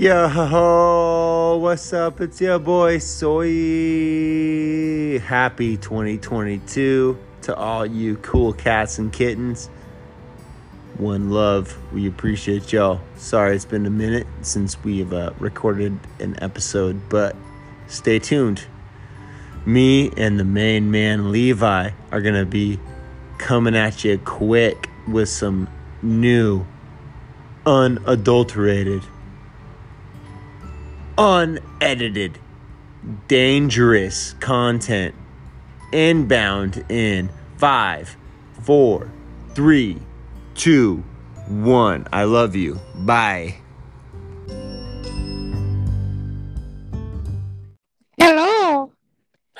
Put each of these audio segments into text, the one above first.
Yo, what's up? It's your boy Soy. Happy 2022 to all you cool cats and kittens. One love. We appreciate y'all. Sorry it's been a minute since we've uh, recorded an episode, but stay tuned. Me and the main man Levi are going to be coming at you quick with some new, unadulterated, unedited, dangerous content inbound in five, four, three, two, one. I love you. Bye. Hello.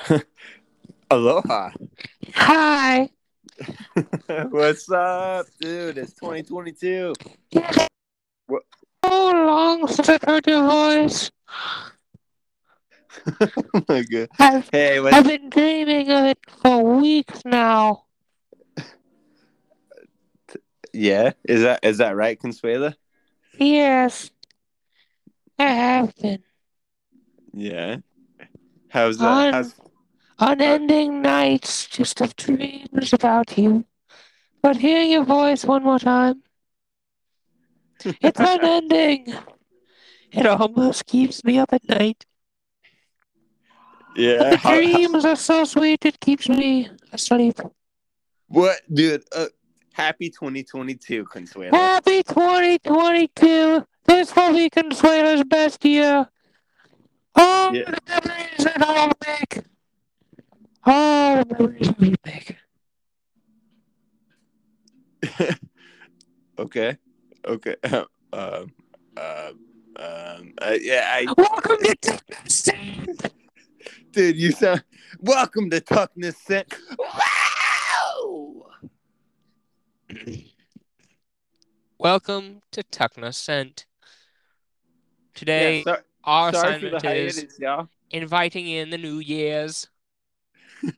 Aloha. Hi. What's up, dude? It's 2022. What? So long since I've heard your voice. Oh my god. I've, Hey, I've been dreaming of it for weeks now. yeah? Is that is that right, Consuela? Yes, I have been. Yeah. How's uh, that? Un- How's unending uh, nights just of dreams about you. But hearing your voice one more time, it's unending. It almost keeps me up at night. But yeah? the how- how- dreams are so sweet, it keeps me asleep. what, dude? Uh, happy 2022, Consuela. Happy 2022. This will be Consuela's best year. All Yeah. the memories that I'll make. All the memories we make. okay. Okay. Um. Um. Um. Uh, yeah. I. Welcome to Texas. Dude, you sound. Welcome to Tuckness Cent. Wow. Welcome to Tuckna Scent. Today, Yeah, so- our sorry for the assignment is y'all. inviting in the New Year's.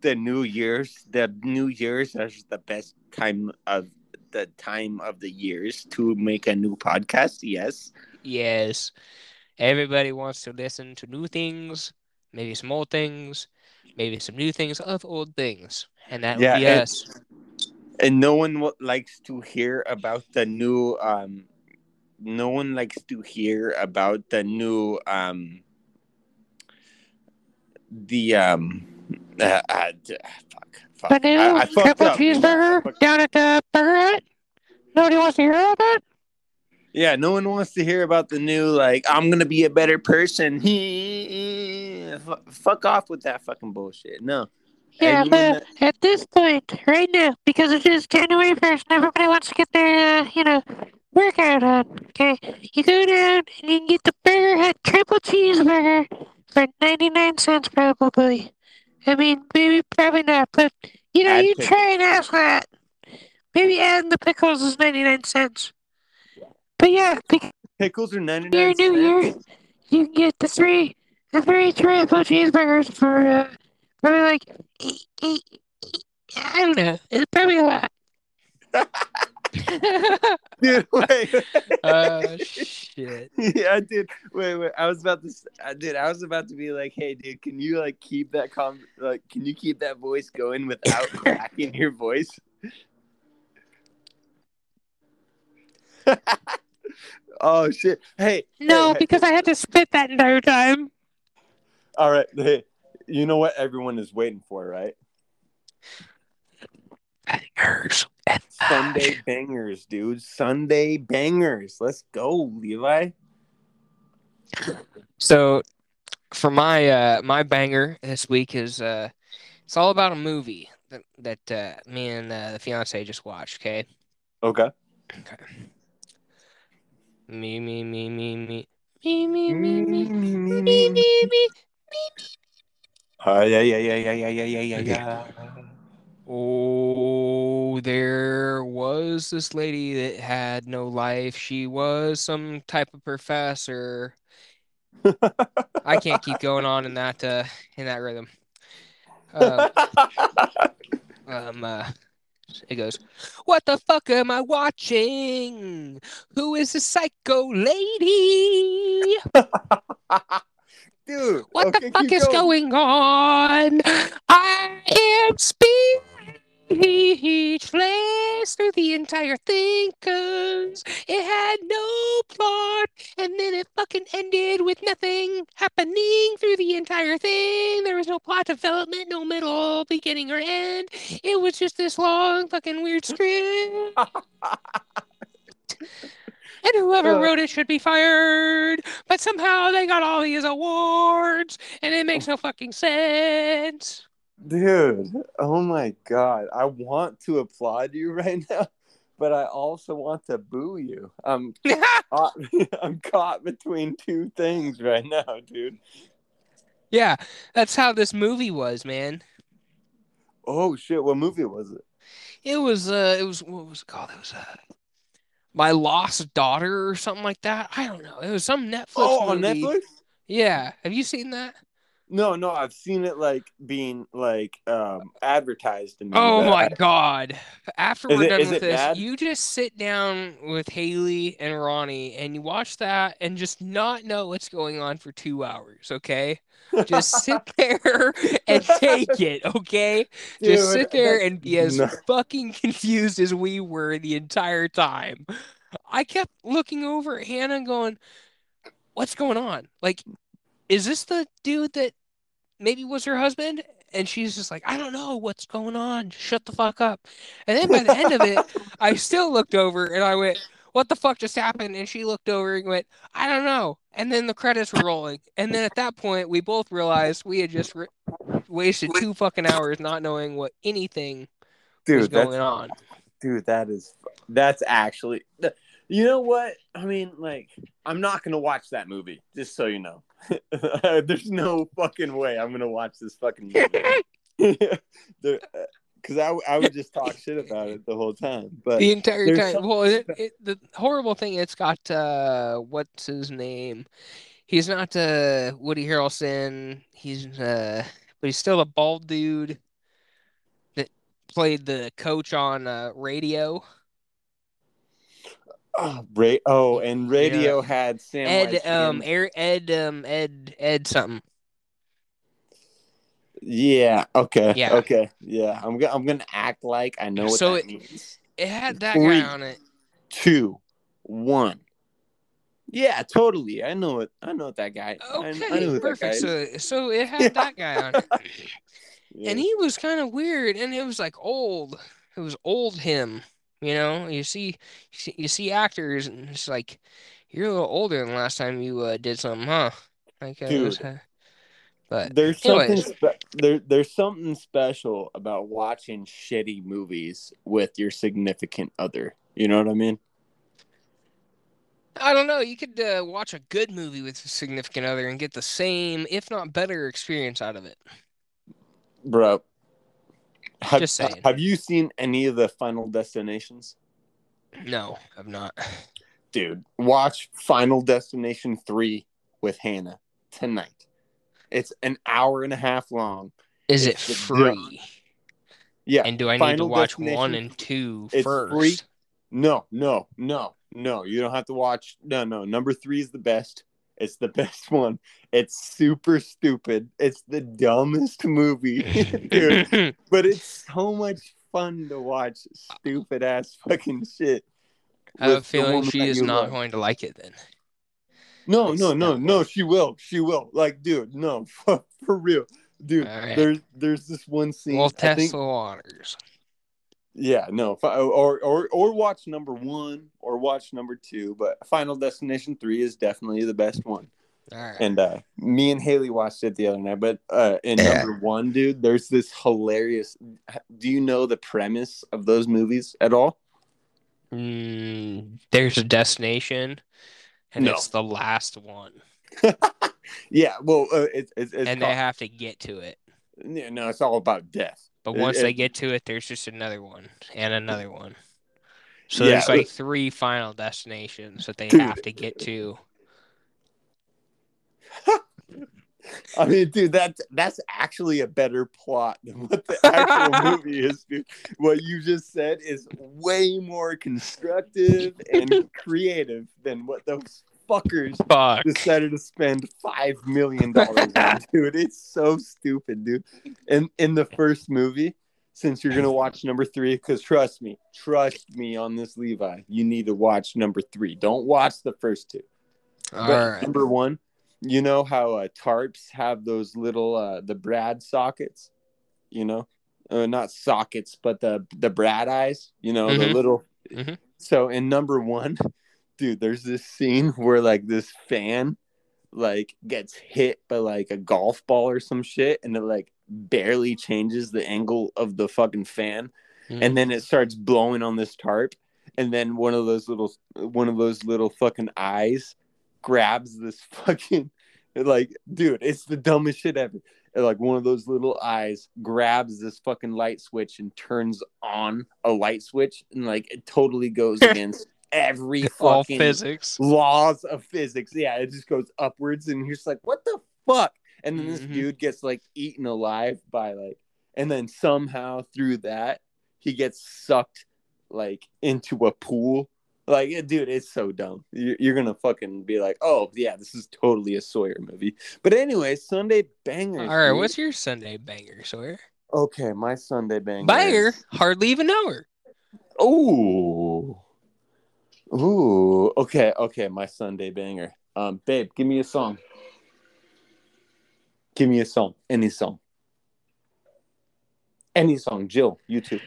the New Year's, the New Year's is the best time of the time of the years to make a new podcast. Yes. Yes. Everybody wants to listen to new things, maybe some old things, maybe some new things of old things. And that would be and- us. And no one likes to hear about the new um no one likes to hear about the new um the um uh, uh, fuck fuck The new I, I triple up. Cheeseburger down at the Burger Hut? Nobody wants to hear about that? Yeah, no one wants to hear about the new like I'm gonna be a better person. Fu- Fuck off with that fucking bullshit. No. Yeah, but know- at this point, right now, because it is January 1st, everybody wants to get their, uh, you know, workout on, okay? You go down and you can get the Burger Hut triple cheeseburger for 99 cents, probably. I mean, maybe, probably not, but, you know, Add you pickles. try and ask that. Maybe adding the pickles is 99 cents. But yeah, pickles are 99 your new year, you can get the three, the three triple cheeseburgers for, uh, probably like, I don't know, it's probably a lot. Dude, wait. uh, shit. yeah, dude. Wait, wait. I was about to, s- uh, dude. I was about to be like, "Hey, dude, can you like keep that com, like, can you keep that voice going without cracking your voice?" oh shit! Hey, No, hey, because I had to spit that entire time. all right. Hey, you know what everyone is waiting for, right? Bangers and Sunday bangers, dude. Sunday bangers. Let's go, Levi. So, for my uh my banger this week is uh it's all about a movie that that uh, me and uh, the fiance just watched. Okay. Okay. Okay. Me me me me me me me me me me me me. me Uh, yeah, yeah, yeah, yeah, yeah, yeah, yeah, yeah, yeah. Oh, there was this lady that had no life. She was some type of professor. I can't keep going on in that uh in that rhythm. Um, um uh, It goes, What the fuck am I watching? Who is the psycho lady? Dude, What okay, the fuck is going on? I am speechless through the entire thing because it had no plot and then it fucking ended with nothing happening through the entire thing. There was no plot development, no middle, beginning, or end. It was just this long fucking weird script. And whoever wrote it should be fired. But somehow they got all these awards, and it makes no fucking sense. Dude, oh my god. I want to applaud you right now, but I also want to boo you. I'm caught, I'm caught between two things right now, dude. yeah, that's how this movie was, man. Oh shit, what movie was it? It was uh it was what was it called? It was uh My Lost Daughter or something like that. I don't know. It was some Netflix Oh, on. Netflix? Yeah. Have you seen that? No, no, I've seen it like being like um advertised me. Oh my God. After Is we're it- done with this, bad? you just sit down with Haley and Ronnie and you watch that and just not know what's going on for two hours, okay? Just sit there and take it, okay? Just sit there and be as nuts. fucking confused as we were the entire time. I kept looking over at Hannah going, What's going on? Like, is this the dude that maybe was her husband? And she's just like, I don't know what's going on. Shut the fuck up. And then by the end of it, I still looked over and I went, What the fuck just happened? And she looked over and went, I don't know. And then the credits were rolling. And then at that point, we both realized we had just re- wasted two fucking hours not knowing what anything was dude, that's going on. dude, that is that's actually you know what? I mean, like, I'm not gonna watch that movie, just so you know. There's no fucking way I'm gonna watch this fucking movie. Because I, I would just talk shit about it the whole time. But The entire time. Well, it, it, the horrible thing, it's got uh, what's his name? He's not uh Woody Harrelson. He's uh, but he's still a bald dude that played the coach on uh, radio. oh, oh, and radio had Sam Ed um Air, Ed um Ed Ed something. Yeah. Okay. Yeah. Okay. Yeah. I'm gonna I'm gonna act like I know what So that it- means. It had that Three. guy on it. Two, one. Yeah, totally. I know it. I know that guy. I, I Okay, that guy perfect. So so it had Yeah. that guy on it. Yeah. And he was kind of weird, and it was like old. It was old him, you know. You see, you see, actors, and it's like you're a little older than last time you uh, did something, huh? Like, uh, it was, uh, but there's something spe- there there's something special about watching shitty movies with your significant other. You know what I mean? I don't know. You could uh, watch a good movie with a significant other and get the same, if not better, experience out of it. Bro. Have, Just saying. have you seen any of the Final Destinations? No, I'm not. Dude, watch Final Destination 3 with Hannah tonight. It's an hour and a half long. Is it It's the free? Yeah. And do I need to watch one and two It's first? free. No, no, no, no. You don't have to watch. No, no. Number three is the best. It's the best one. It's super stupid. It's the dumbest movie, dude. But it's so much fun to watch stupid ass fucking shit. I have a feeling she is not love. going to like it then. No, It's no, no, no. She will. She will. Like, dude, no, for, for real, dude. Right. There's there's this one scene. We'll test the waters. Yeah, no, or or or watch number one or watch number two, but Final Destination three is definitely the best one. All right. And uh, me and Haley watched it the other night. But uh, in Yeah. number one, dude, there's this hilarious. Do you know the premise of those movies at all? Mm, there's a destination, and No. it's the last one, Yeah, well, uh, it's it's, it's and called- they have to get to it. Yeah, no, it's all about death. But once it- they get to it, there's just another one and another one. So Yeah, there's like three final destinations that they Dude. have to get to. I mean, dude, that's that's actually a better plot than what the actual movie is, dude. What you just said is way more constructive and creative than what those fuckers Fuck. decided to spend five million dollars on, dude. It's so stupid, dude. In in the first movie, since you're gonna watch number three, because trust me, trust me on this, Levi, you need to watch number three. Don't watch the first two. All But right. Number one, you know how uh, tarps have those little uh, the Brad sockets, you know, uh, not sockets, but the the Brad eyes, you know, the Mhm. little. Mhm. So in number one, dude, there's this scene where like this fan like gets hit by like a golf ball or some shit, and it like barely changes the angle of the fucking fan Mhm. and then it starts blowing on this tarp and then one of those little one of those little fucking eyes grabs this fucking like dude it's the dumbest shit ever And, like one of those little eyes grabs this fucking light switch and turns on a light switch and like it totally goes against every all fucking physics. laws of physics. Yeah, it just goes upwards, and you're just like, what the fuck? And then this Mhm. dude gets like eaten alive by like, and then somehow through that he gets sucked like into a pool. Like, dude, it's so dumb. You're, gonna fucking be like, oh yeah, this is totally a Sawyer movie. But anyway, Sunday bangers. All right. dude. What's your Sunday banger, Sawyer? okay? My Sunday banger. Banger. Hardly even know her. Ooh. Okay, okay, my Sunday banger. Um, babe, give me a song. Give me a song. Any song. Any song. Jill, you too.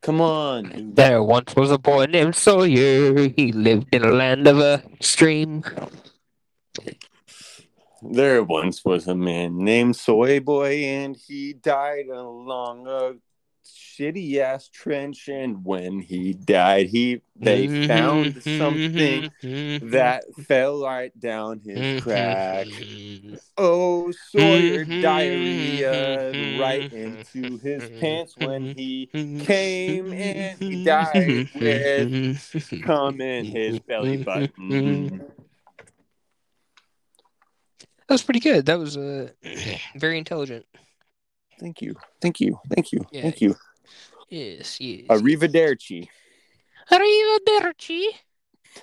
Come on. There once was a boy named Sawyer. He lived in a land of a stream. There once was a man named Soy Boy, and he died long a shitty ass trench. And when he died, he they mm-hmm, found mm-hmm, something mm-hmm. that fell right down his crack. Oh, Sawyer diarrhea right into his pants when he came and he died with cum in his belly button. That was pretty good. That was uh, very intelligent. Thank you, thank you, thank you, Yeah. thank you. Yes, yes. Arrivederci. Arrivederci.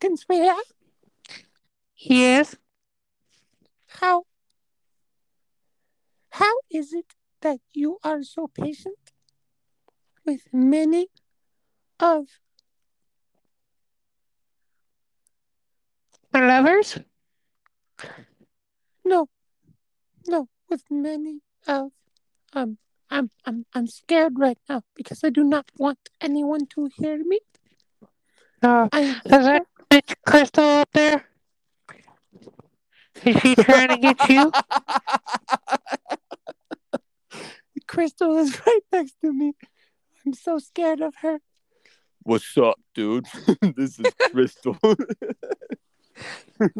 Can Conspira. Yes. How how is it that you are so patient with many of My lovers? no no with many of um I'm I'm I'm scared right now because I do not want anyone to hear me. Uh, I am is that bitch Crystal up there? Is she trying to get you? Crystal is right next to me. I'm so scared of her. What's up, dude? this is Crystal.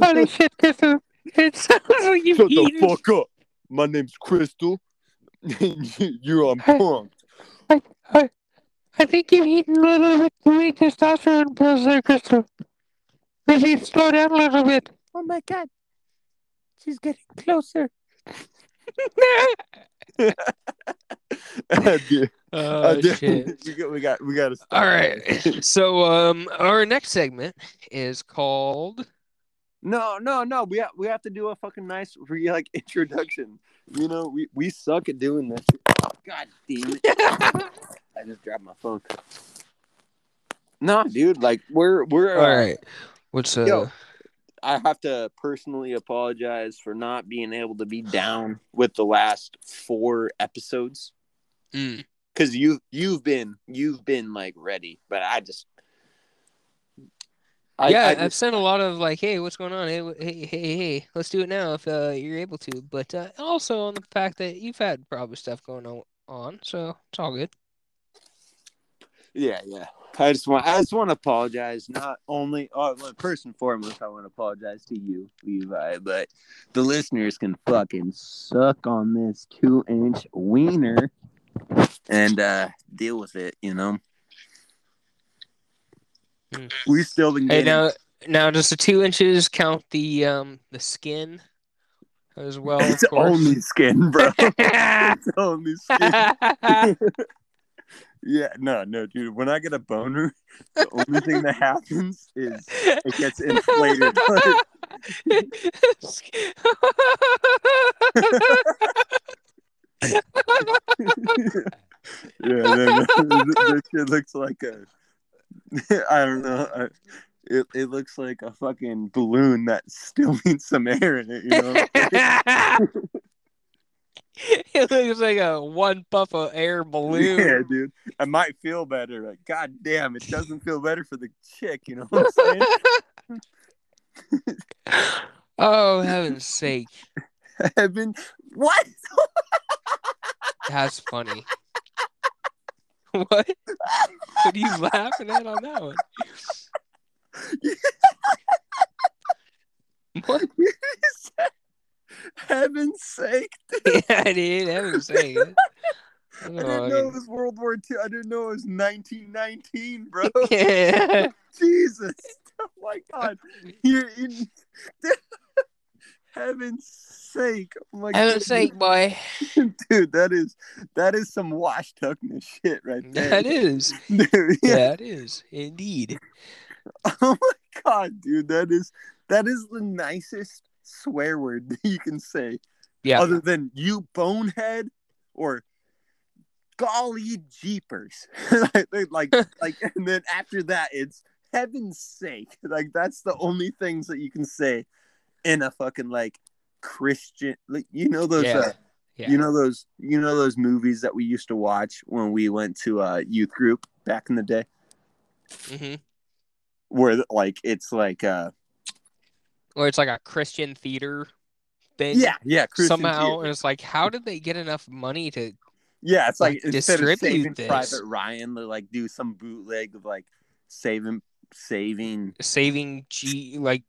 Holy shit, Crystal. It sounds like you've Shut the fuck up. My name's Crystal. You're on punked. I I, I think you've eaten a little bit too many testosterone pills there, Crystal. Maybe slow down a little bit. Oh my god. She's getting closer. Dude, Oh uh, dude, shit. we got, we got, we got to. All right. So um, our next segment is called. No, no, no. We have, we have to do a fucking nice re like introduction. You know, we we suck at doing this. God damn it! I just dropped my phone. No, dude. Like we're we're. All uh, right. What's uh? Yo. I have to personally apologize for not being able to be down with the last four episodes mm, because you you've been you've been like ready, but I just. I, yeah, I I've sent a lot of like, hey, what's going on? Hey, hey, hey, hey, let's do it now if uh, you're able to. But uh, also on the fact that you've had probably stuff going on, on, so it's all good. Yeah, yeah. I just want I just want to apologize. Not only oh, well, first and foremost, I want to apologize to you, Levi, but the listeners can fucking suck on this two inch wiener and uh deal with it, you know. Hmm. We still been Hey, getting now, now does the two inches count the um the skin as well. it's only skin, bro. it's only skin. yeah, no, no, dude. When I get a boner, the only thing that happens is it gets inflated. yeah, no, no, this shit looks like a. I don't know. I, it it looks like a fucking balloon that still needs some air in it. You know. it looks like a one puff of air balloon. Yeah, dude. I might feel better. Like, god damn, it doesn't feel better for the chick. You know what I'm saying? oh, heaven's sake. Heaven, what? That's funny. What? What are you laughing at on that one? What? Heaven's sake! dude. Yeah, dude, heaven's sake. I didn't know it was World War II. I didn't know it was 1919, bro. yeah. Jesus! Oh my God! You're in. Heaven's sake! Oh my god. Heaven's sake, boy. dude, that is that is some wash tuckness shit right there. That is. Dude, yeah. It is. Indeed. Oh my god, dude, that is that is the nicest swear word that you can say. Yeah. Other than you bonehead or golly jeepers. like, like like and then after that it's heaven's sake. Like that's the only things that you can say in a fucking like Christian like you know those Yeah. uh, Yeah. you know those you know those movies that we used to watch when we went to uh youth group back in the day mm-hmm. where like it's like uh Or it's like a Christian theater thing. yeah yeah Christian somehow, theater. and it's like, how did they get enough money to? yeah it's like, like, instead of distribute saving this. private ryan they like do some bootleg of like saving saving saving G like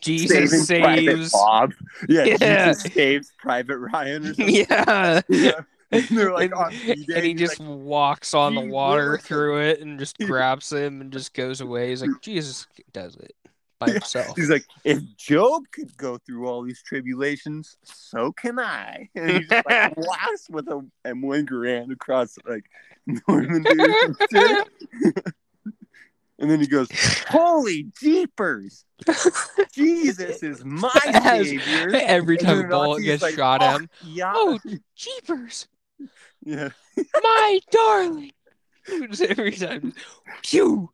Jesus saving saves. bob yeah, Yeah. jesus saves private ryan or something Yeah. yeah and they're like and, and he just like, walks on the water through it and just grabs him and just goes away. He's like, Jesus does it by himself. He's like, if Job could go through all these tribulations, so can I. And he just like blasts with a M1 Garand across like Normandy or some shit. And then he goes, Holy jeepers! Jesus is my As- savior. Every time a bullet gets like, shot at him, "Fuck Yeah. oh, jeepers, yeah. my darling. Every time, pew.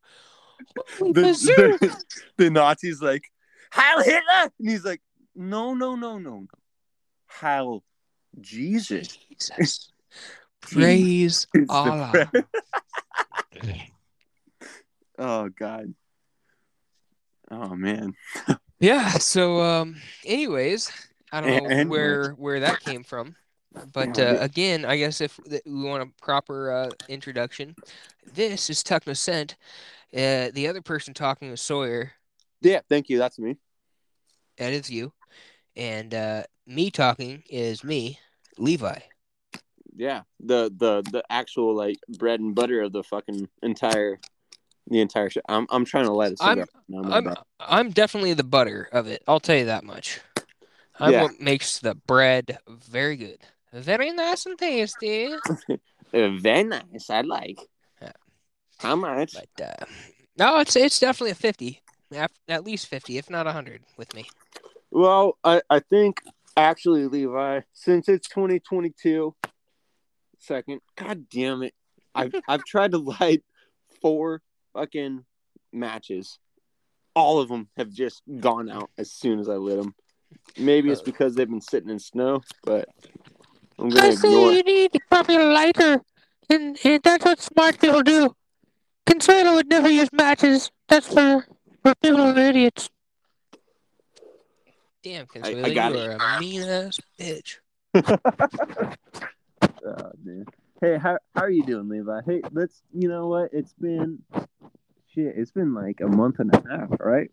The, the, the Nazi's like, Heil Hitler! And he's like, No, no, no, no, no. Heil Jesus. Jesus. Praise Allah. Oh God. Oh man. Yeah, so um anyways, I don't know anyways. where where that came from. But uh, again, I guess if we want a proper uh, introduction, this is Tuck Cent. Uh, the other person talking is Sawyer. Yeah, thank you. That's me. That is you. And uh, me talking is me, Levi. Yeah. The the the actual like bread and butter of the fucking entire the entire show. I'm I'm trying to light a I'm-. No, my I'm. I'm definitely the butter of it. I'll tell you that much. I'm Yeah. what makes the bread very good. Very nice and tasty. Uh, very nice. I like. Yeah. How much? But uh, no, it's it's definitely a fifty, at, at least fifty, if not hundred, with me. Well, I, I think actually, Levi, since it's 2022, second, god damn it, I've I've tried to light four fucking matches. All of them have just gone out as soon as I lit them. Maybe it's Uh, because they've been sitting in snow, but I'm gonna I ignore. say you need to pop your lighter, and, and that's what smart people do. Consuelo would never use matches. That's for, for people who are idiots. Damn, I Consuelo, got you it. are a mean ass bitch. Oh, man. Hey, how how are you doing, Levi? Hey, let's. You know what? It's been shit. It's been like a month and a half, right?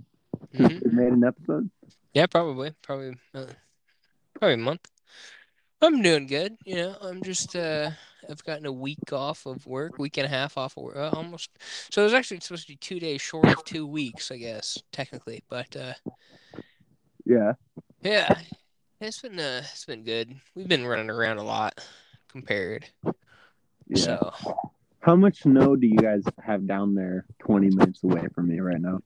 Mhm. we made an episode. Yeah, probably, probably, uh, probably a month. I'm doing good. You know, I'm just uh, I've gotten a week off of work, week and a half off of work, uh, almost. So it was actually supposed to be two days short of two weeks, I guess, technically. But uh, Yeah. yeah, it's been uh, it's been good. We've been running around a lot compared. Yeah. So How much snow do you guys have down there 20 minutes away from me right now?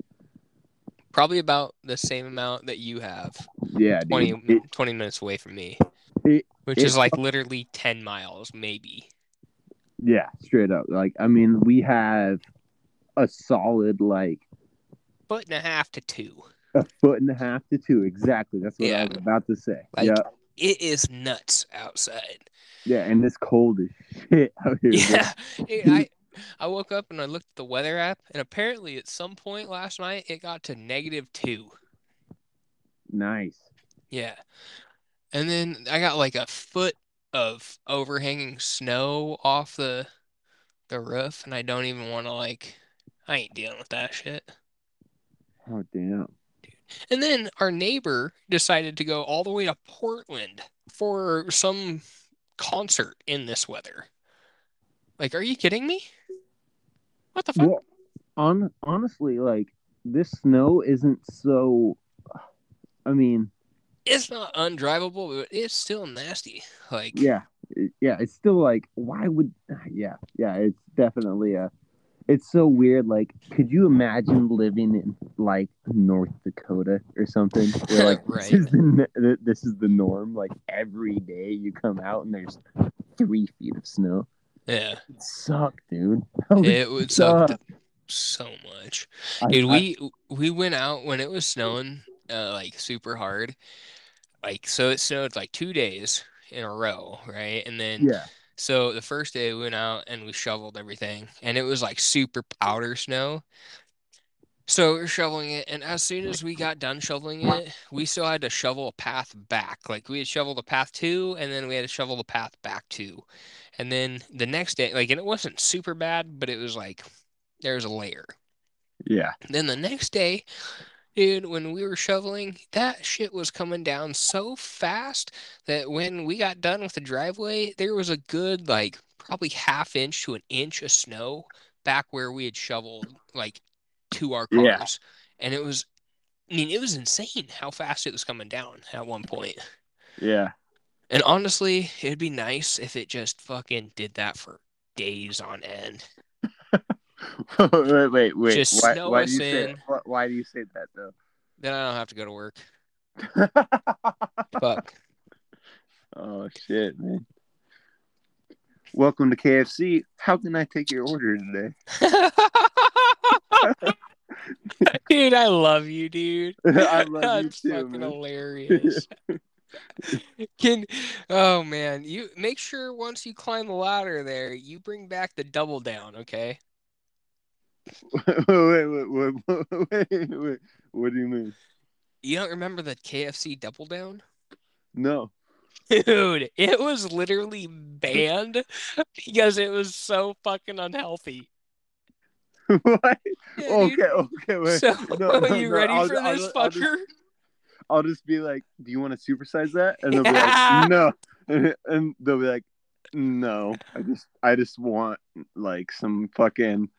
probably about the same amount that you have. Yeah, dude. 20, It- 20 minutes away from me. It- which it- is like literally 10 miles, maybe. yeah, straight up. Like, I mean, we have a solid, like, Foot and a half to two. a foot and a half to two. Exactly. That's what Yeah. I was about to say. Like- yeah. It is nuts outside. Yeah, and it's cold as shit out here. Yeah. I I woke up and I looked at the weather app and apparently at some point last night it got to negative 2. Nice. Yeah. And then I got like a foot of overhanging snow off the the roof and I don't even want to like I ain't dealing with that shit. Oh, damn. And then our neighbor decided to go all the way to Portland for some concert in this weather. Like, are you kidding me? What the fuck? Well, on honestly, like this snow isn't so. I mean, It's not undrivable, but it's still nasty. Like, yeah, yeah. It's still like, why would? Yeah, yeah. It's definitely a. It's so weird. Like, could you imagine living in like North Dakota or something? Where like Right. this is the this is the norm. Like every day you come out and there's three feet of snow. yeah, It sucked, dude. That would it would suck suck. so much. I- Dude, I- we we went out when it was snowing, uh, like super hard. Like, so it snowed like two days in a row, right? And then yeah. So the first day we went out and we shoveled everything, and it was like super powder snow. So we are shoveling it, and as soon as we got done shoveling it, we still had to shovel a path back. Like we had shoveled a path two, and then we had to shovel the path back two. And then the next day, like, and it wasn't super bad, but it was like there was a layer. Yeah. Then the next day, dude, when we were shoveling, that shit was coming down so fast that when we got done with the driveway, there was a good, like, probably half inch to an inch of snow back where we had shoveled, like, to our Yeah. cars. And it was, I mean, it was insane how fast it was coming down at one point. Yeah. And honestly, it'd be nice if it just fucking did that for days on end. wait, wait, wait. Just why, snow why us do you say in. why, why do you say that though? Then I don't have to go to work. Fuck. oh shit, man. Welcome to KFC. How can I take your order today? dude, I love you, dude. I love you That's too, fucking man. hilarious. Can oh man, you make sure once you climb the ladder there, you bring back the double down, okay? Wait, wait, wait, wait, wait. What do you mean? You don't remember the KFC double down? No. Dude, it was literally banned because it was so fucking unhealthy. what? Yeah, Okay, okay, wait. So, No, are you no, ready I'll- for I'll- this I'll just- fucker? I'll just be like, "Do you want to supersize that?" And they'll be like, "No," and they'll be like, "No, I just, I just want like some fucking,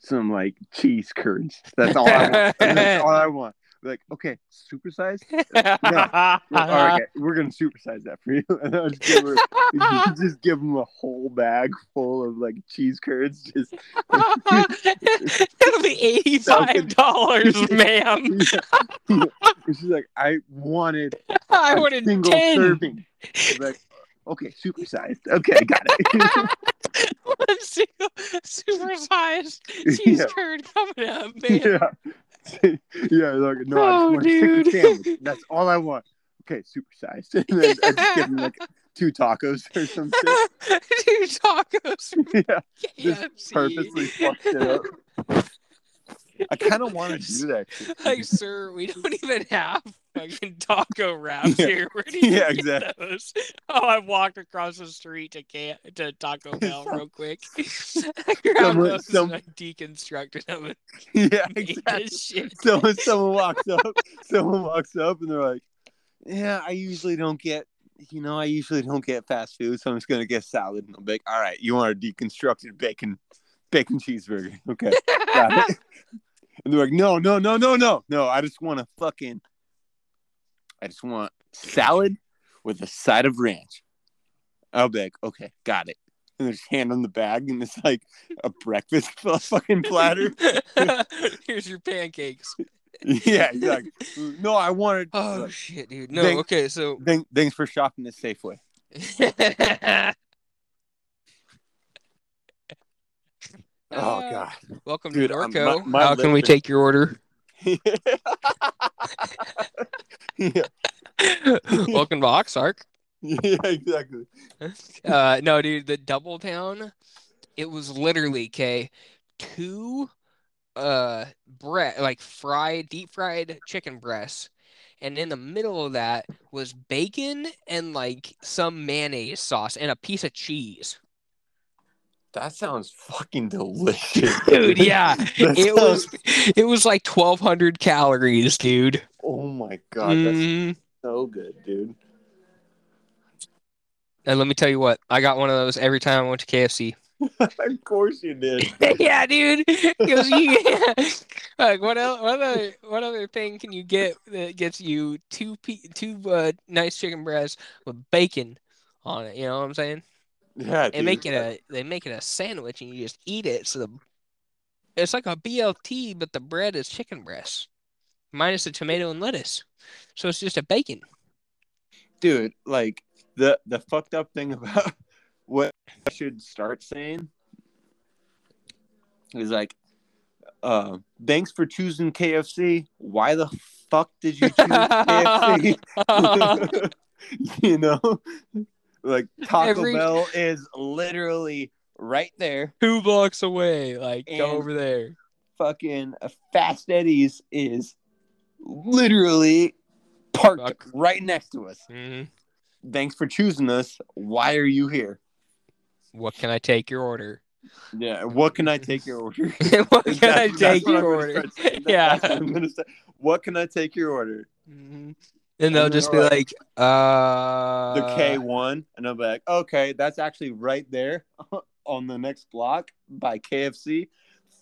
some like cheese curds. That's all I want. That's all I want." Like, okay, supersize. Yeah, all right, okay, we're gonna supersize that for you. Just give, her, just give them a whole bag full of like cheese curds. Just It'll be eighty-five dollars, ma'am. she's like, I wanted I wanted single ten. serving. Like, okay, supersized. Okay, got it. One single supersized cheese Yeah. curd coming up, man. yeah. yeah, like, no, I oh, just Oh, want a chicken sandwich. That's all I want. Okay, supersized. And then I just give them like two tacos or some shit. Two tacos Yeah, just KFC. purposely fucked it up. I kind of wanted to do that. Like, sir, we don't even have fucking taco wraps Yeah. here. Where do you Yeah, get exactly. those? Oh, I walked across the street to can to Taco Bell real quick. I grabbed Someone- those some- and I deconstructed them Yeah, exactly. someone someone walks up someone walks up and they're like yeah i usually don't get you know i usually don't get fast food so i'm just gonna get salad and i'm like all right you want a deconstructed bacon bacon cheeseburger okay. And they're like no no no no no no i just want a fucking I just want salad with a side of ranch. I'll be like, okay, got it. And there's hand on the bag, and it's like a breakfast fucking platter. Here's your pancakes. yeah, exactly. No, I wanted. Oh like, shit, dude. No, Thank- okay, so thank- thanks for shopping at Safeway. Oh Uh, god. Welcome Dude, to um, Norco. my- my How can we lips take your order? yeah, Welcome to Oxark. yeah, exactly. Uh, no, dude, the Double Down, it was literally k two uh bre like fried, deep fried chicken breasts, and in the middle of that was bacon and like some mayonnaise sauce and a piece of cheese. That sounds fucking delicious, Dude, yeah, it was it was like 1200 calories, dude. Oh my god, that's Mhm. so good, dude. And let me tell you what, I got one of those every time I went to KFC. of course you did. yeah, dude. 'Cause you, like, what else? What other? What other thing can you get that gets you two pe- two uh, nice chicken breasts with bacon on it? You know what I'm saying? Yeah, They dude. make it a they make it a sandwich and you just eat it. So the, it's like a BLT, but the bread is chicken breast minus the tomato and lettuce. So it's just a bacon. dude. Like the the fucked up thing about what I should start saying is like, uh, thanks for choosing KFC. Why the fuck did you choose KFC? you know, like Taco Every- Bell is literally right there. Two blocks away. Like go over there. Fucking Fast Eddie's is literally parked Fuck. right next to us. hmm Thanks for choosing us. Why are you here? What can I take your order? Yeah, what can I take your order? what can I That's- that's take your order? That- yeah. what I'm gonna say. What can I take your order? Mhm. And they'll just be like, uh, The K one, and I'll be like, okay, that's actually right there on the next block by KFC.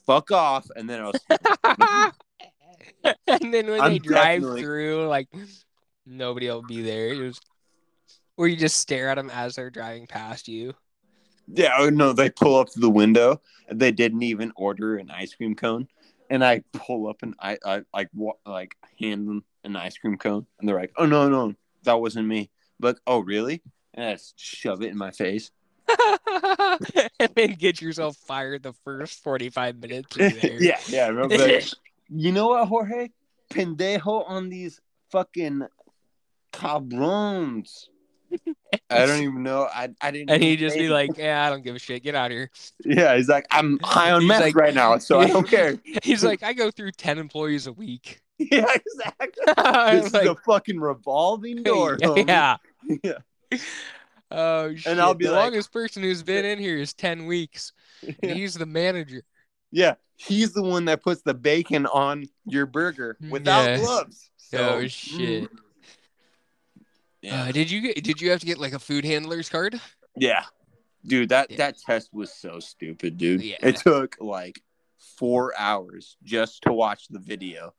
Fuck off, and then I'll. and then when I'm they drive definitely- through, like nobody will be there. Or you just stare at them as they're driving past you. Yeah, oh no, they pull up to the window and they didn't even order an ice cream cone. And I pull up and I, I like like hand them an ice cream cone and they're like, Oh no, no, that wasn't me. But oh really? And I just shove it in my face. and then get yourself fired the first 45 minutes yeah, yeah. I'm you know what, Jorge? Pendejo on these fucking cabrons. I don't even know. I I didn't. and he'd just be like, yeah, I don't give a shit. Get out of here. Yeah, he's like, I'm high on meth like- right now, so I don't care. He's like, I go through 10 employees a week. yeah, exactly. This like, is a fucking revolving door. homie. yeah. yeah. Oh shit! And I'll be the like- longest person who's been in here is ten weeks. Yeah. he's the manager. Yeah, he's the one that puts the bacon on your burger without Yeah. gloves. So, oh shit! mm, yeah. Uh, did you get? Did you have to get like a food handler's card? yeah, dude, that Yeah. that test was so stupid, dude. Yeah. It took like four hours just to watch the video,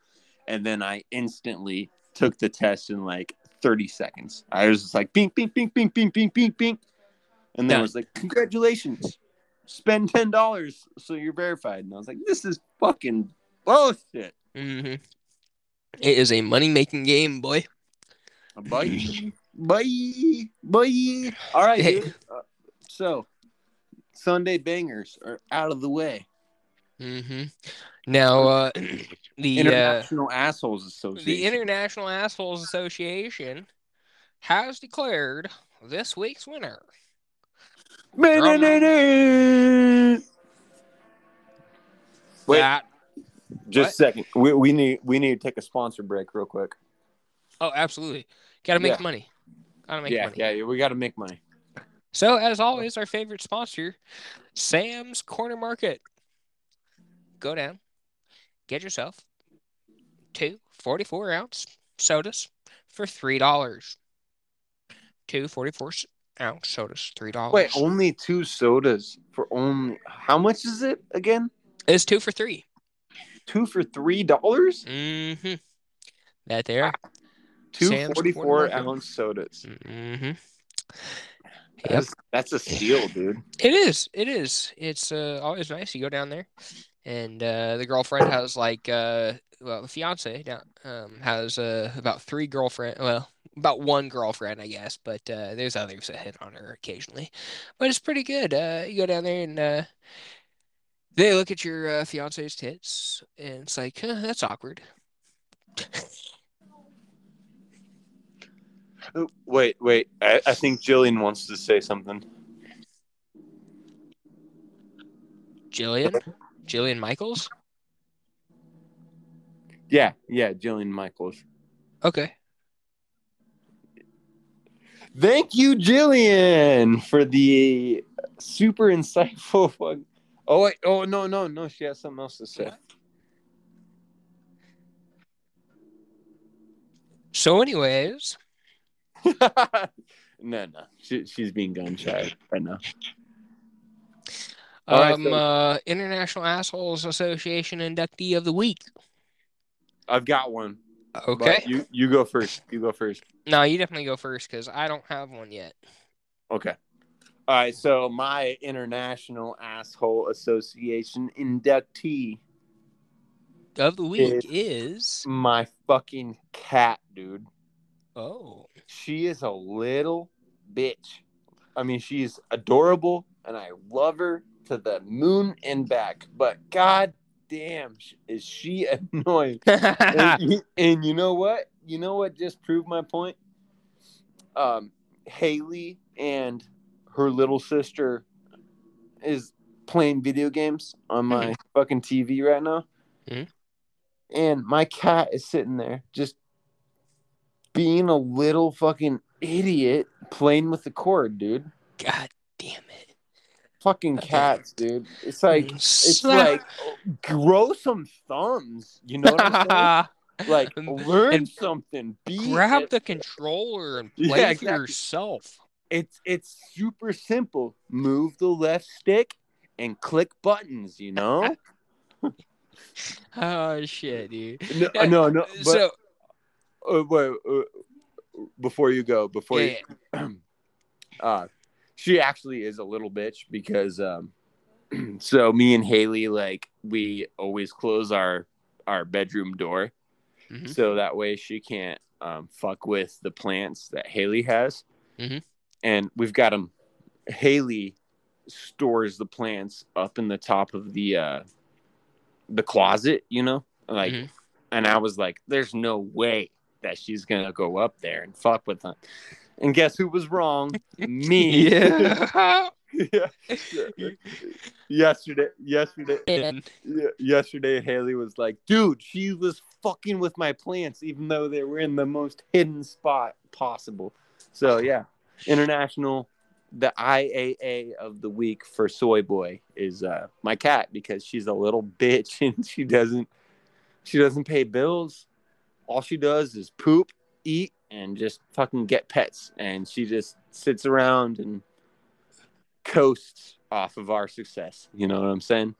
and then I instantly took the test in like thirty seconds. I was just like, bing, bing, bing, bing, bing, bing, bing, bing, and then it was like, congratulations, spend ten dollars so you're verified. And I was like, this is fucking bullshit. Mm-hmm. It is a money making game, boy. Bye. Bye. Bye. All right. Hey. dude. Uh, so, Sunday bangers are out of the way. Mm-hmm. Now, uh, the uh, International Assholes Association. the International Assholes Association has declared this week's winner. Wait, That just a second. We, we need we need to take a sponsor break real quick. oh, absolutely, gotta make Yeah. money. Gotta make yeah, money. yeah, yeah, we got to make money. So, as always, our favorite sponsor, Sam's Corner Market. Go down, get yourself two 44 ounce sodas for $3. Two 44 s- ounce sodas, $3. Wait, only two sodas for only how much is it again? it's two for three. Two for three dollars? Mm-hmm. That there. Two Sam's 44 Quarter Market. ounce sodas. Mm-hmm. Yep. That's, that's a steal, dude. It is. It is. It's uh, always nice. You go down there, and uh, the girlfriend has like uh, well, the fiance down um has uh about three girlfriend. Well, about one girlfriend, I guess, but uh, there's others that hit on her occasionally. But it's pretty good. Uh, you go down there and uh, they look at your uh, fiance's tits, and it's like, huh, that's awkward. Wait, wait. I, I think Jillian wants to say something. Jillian, Jillian Michaels. Yeah, yeah, Jillian Michaels. Okay. Thank you, Jillian, for the super insightful. Fuck. Oh wait, oh no, no, no. She has something else to say. So, anyways, no, no, she, she's being gun shy right now. All right, um, so- uh, International Assholes Association inductee of the week. I've got one. Okay. you you go first. You go first. No, you definitely go first because I don't have one yet. Okay. All right. So my International Asshole Association inductee, Of the week is my fucking cat, dude. oh She is a little bitch. I mean, she's adorable, and I love her to the moon and back. But god damn, is she annoying? and, you, and you know what? You know what just proved my point? Um, Haley and her little sister is playing video games on my fucking TV right now. Mhm. And my cat is sitting there just being a little fucking idiot playing with the cord, dude. God damn it! Fucking cats, dude. It's like mm. it's like grow some thumbs. You know what I'm saying? Like learn And something. Be grab it- the controller and Yeah, play for yourself. It's it's super simple. Move the left stick and click buttons. You know? Oh shit, dude. no, no, no. But so uh, wait, uh, before you go, before yeah, you, uh, she actually is a little bitch because um, so me and Haley like we always close our our bedroom door Mhm. so that way she can't um, fuck with the plants that Haley has, Mhm. and we've got them. Haley stores the plants up in the top of the uh, the closet, you know, like, Mhm. and I was like, "There's no way that she's gonna go up there and fuck with them." And guess who was wrong? Me. yeah. yeah. Yesterday, yesterday, yeah, yesterday Haley was like, "Dude, she was fucking with my plants, even though they were in the most hidden spot possible." So yeah, international, the IAA of the week for Soy Boy is uh, my cat because she's a little bitch and she doesn't she doesn't pay bills. All she does is poop, eat, and just fucking get pets, and she just sits around and coasts off of our success. You know what I'm saying?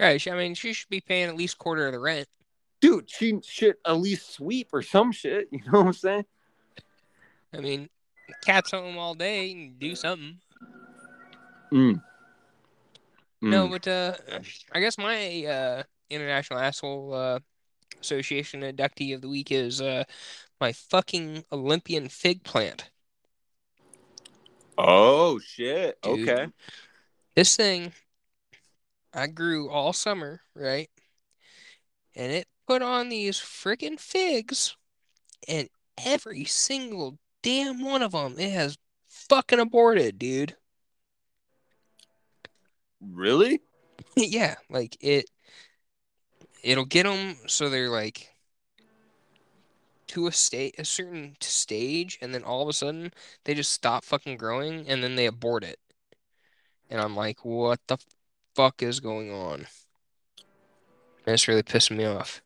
right, I mean, she should be paying at least quarter of the rent. dude, she should at least sweep or some shit. You know what I'm saying? I mean, cat's home all day and do something. Mm. No, Mm. but uh, I guess my uh, International Asshole uh, Association inductee of the week is uh, my fucking Olympian fig plant. Oh shit. Dude. Okay. This thing I grew all summer, right? And it put on these freaking figs, and every single damn one of them, it has fucking aborted, dude. Really? Yeah, like it it'll get them so they're like to a state a certain stage and then all of a sudden they just stop fucking growing and then they abort it. And I'm like, what the fuck is going on? And it's really pissing me off.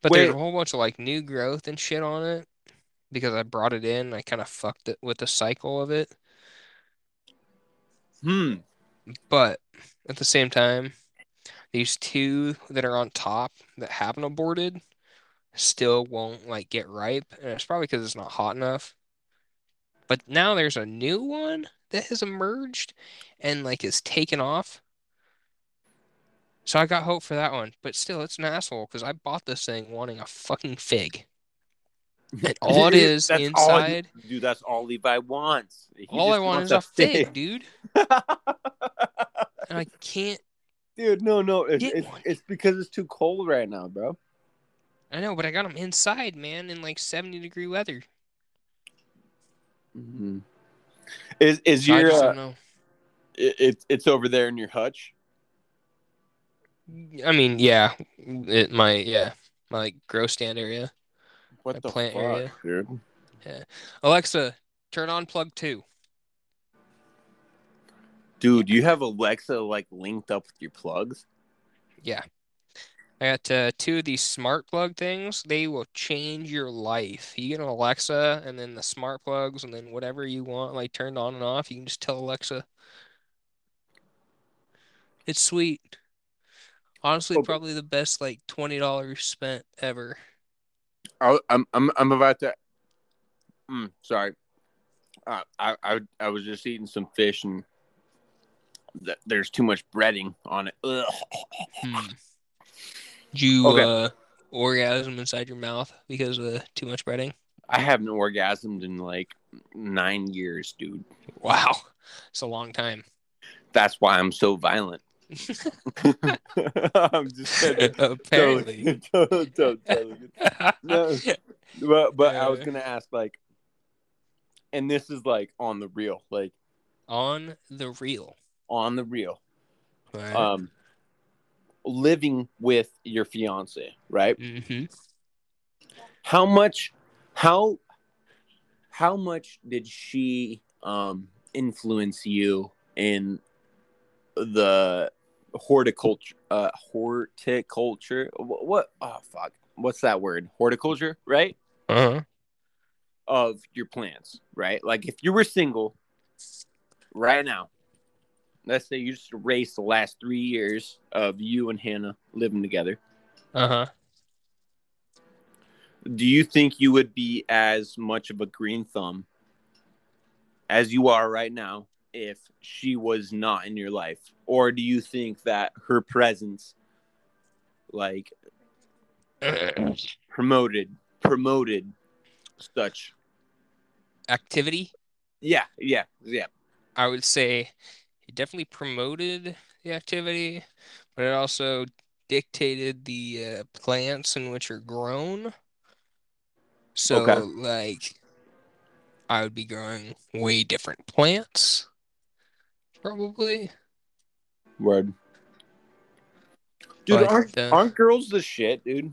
But there's a whole bunch of like new growth and shit on it because I brought it in. I kind of fucked it with the cycle of it. Hmm. But at the same time, these two that are on top that haven't aborted still won't like get ripe, and it's probably because it's not hot enough. But now there's a new one that has emerged and like is taken off. So I got hope for that one, but still, it's an asshole because I bought this thing wanting a fucking fig. And all it is That's all inside, dude. That's all Levi wants. He all I want is a fig, dude. And I can't. Dude, no, no. It's, it's, it's because it's too cold right now, bro. I know, but I got them inside, man, in like 70 degree weather. Mm-hmm. Is is So your uh, don't know. it, it's it's over there in your hutch? I mean, yeah, it my yeah, my like grow stand area. What My the plant fuck, area. dude? Yeah, Alexa, turn on plug two. Dude, you have Alexa like linked up with your plugs. Yeah. I got uh, two of these smart plug things. They will change your life. You get an Alexa and then the smart plugs and then whatever you want, like turned on and off, you can just tell Alexa. It's sweet. Honestly, Oh, probably the best like $20 spent ever. I, I'm I'm I'm about to. Mm, sorry, uh, I I I was just eating some fish and th- there's too much breading on it. Hmm. Did you Okay. uh orgasm inside your mouth because of too much breading? I haven't orgasmed in like nine years, dude. Wow. It's a long time. That's why I'm so violent. I'm just kidding. Apparently. Totally, totally, totally. No, but but I was gonna ask like, and this is like on the real, like On the real. On the real. Right. Um, living with your fiance, right? Mm-hmm. How much? How? How much did she um influence you in the horticulture? Uh, horticulture. What? what oh fuck! What's that word? Horticulture, right? Uh-huh. of your plants, right? Like if you were single right now, let's say you just erase the last three years of you and Hannah living together. Uh-huh. Do you think you would be as much of a green thumb as you are right now if she was not in your life? Or do you think that her presence like promoted promoted such Activity, yeah, yeah, yeah. I would say it definitely promoted the activity, but it also dictated the uh, plants in which are grown. So, Okay. like, I would be growing way different plants, probably. Word. Dude, But, aren't, uh, aren't girls the shit, dude?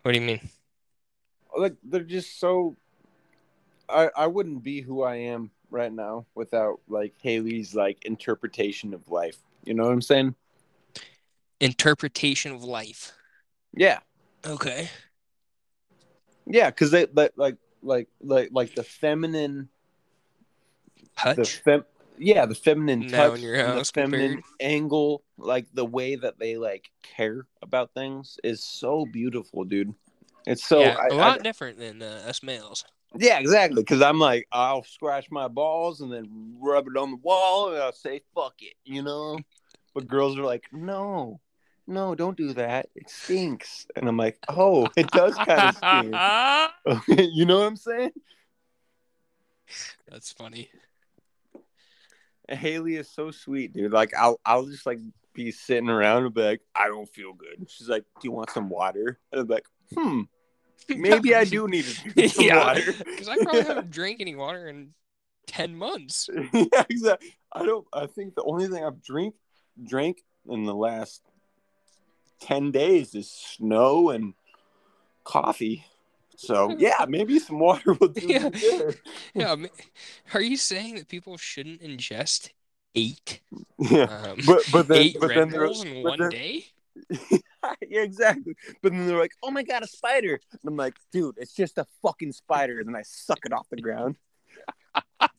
What do you mean? Like they're just so I I wouldn't be who I am right now without like Haley's like interpretation of life. You know what I'm saying? Interpretation of life. Yeah. Okay. Yeah, cuz they like like like like like the feminine the Touch. fem yeah, the feminine Now touch, in your and the feminine compared. angle, like the way that they like care about things is so beautiful, dude. It's so yeah, I- a I- lot different than uh, us males. Yeah, exactly. Because I'm like, I'll scratch my balls and then rub it on the wall, and I'll say, "Fuck it," you know. But girls are like, "No, no, don't do that. It stinks." And I'm like, "Oh, it does kind of stink." you know what I'm saying? That's funny. Haley is so sweet, dude. Like, I'll I'll just like be sitting around and be like, "I don't feel good." She's like, "Do you want some water?" And I'm like, "Hmm, maybe I do need to drink some Yeah, water." Because I probably haven't drank any water in 10 months. yeah, exactly. I don't. I think the only thing I've drink drank in the last ten days is snow and coffee. So yeah, maybe some water will do Yeah. Yeah, are you saying that people shouldn't ingest eight, Yeah, um, but but then eight but Red then Bulls in one then- day? yeah, exactly. But then they're like, "Oh my god, a spider!" And I'm like, "Dude, it's just a fucking spider." And then I suck it off the ground.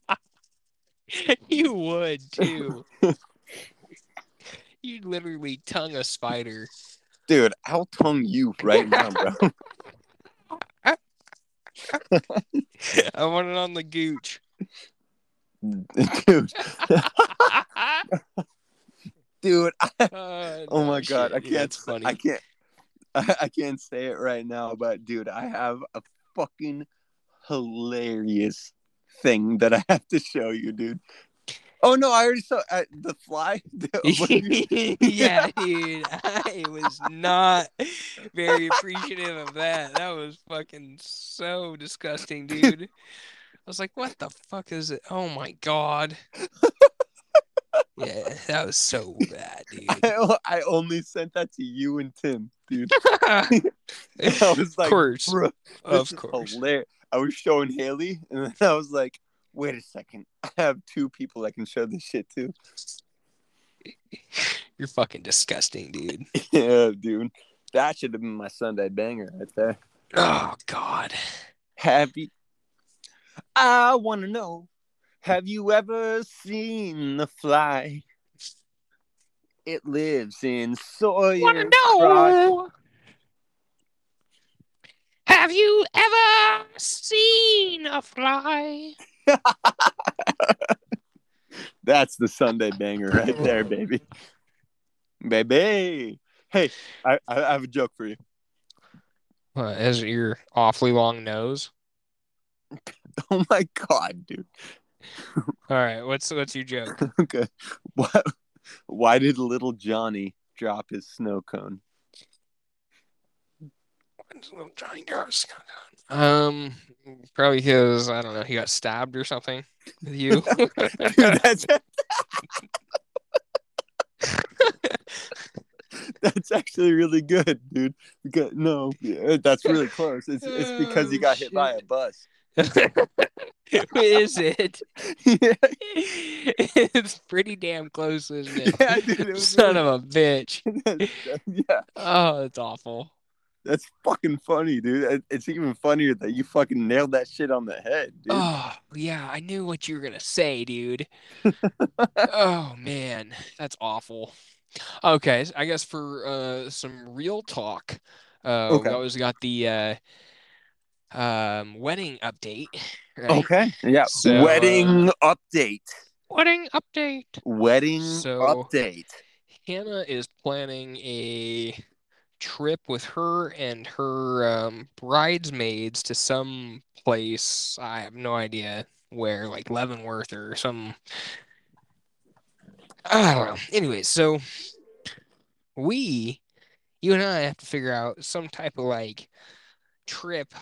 you would too. You'd literally tongue a spider Dude, I'll tongue you right now, bro. I want it on the gooch. dude, dude. I, Uh, oh my god, I shit, can't. Funny. I can't. I, I can't say it right now, but dude, I have a fucking hilarious thing that I have to show you, dude. Oh no, I already saw uh, the fly. What did you- yeah, dude. I was not very appreciative of that. That was fucking so disgusting, dude. I was like, what the fuck is it? Oh my god. Yeah, that was so bad, dude. I, I only sent that to you and Tim, dude. of I was like, course. bro, Of course. hilarious. I was showing Haley, and then I was like, wait a second, I have two people I can show this shit to. You're fucking disgusting, dude. yeah, dude, that should have been my Sunday banger right there. Oh god. Happy. I want to know. Have you ever seen the fly? It lives in Sawyer. Wanna crotch. know? Have you ever seen a fly? That's the Sunday banger right there, baby. Baby. Hey, I, I have a joke for you. Uh, as your awfully long nose. Oh my god, dude. All right, what's what's your joke? Okay. Why, why did little Johnny drop his snow cone? Little Johnny Gar's Um, probably because I don't know he got stabbed or something with you. Dude, that's That's actually really good, dude. Because, no, that's really close. It's, it's because he Oh, got hit by a bus. Is it? yeah, it's pretty damn close, isn't it? Yeah, dude, it Son really- of a bitch. yeah, Oh, that's awful. that's fucking funny, dude. It's even funnier that you fucking nailed that shit on the head, dude. Oh, yeah, I knew what you were gonna say, dude. Oh man, that's awful. Okay, I guess for uh some real talk, uh Okay. we always got the uh um wedding update, right? Okay, yeah. So, uh, Wedding update. Wedding update. Wedding So- update. Hannah is planning a trip with her and her um, bridesmaids to some place. I have no idea where, like Leavenworth or some. I don't know. Anyway, so we, you and I, have to figure out some type of like trip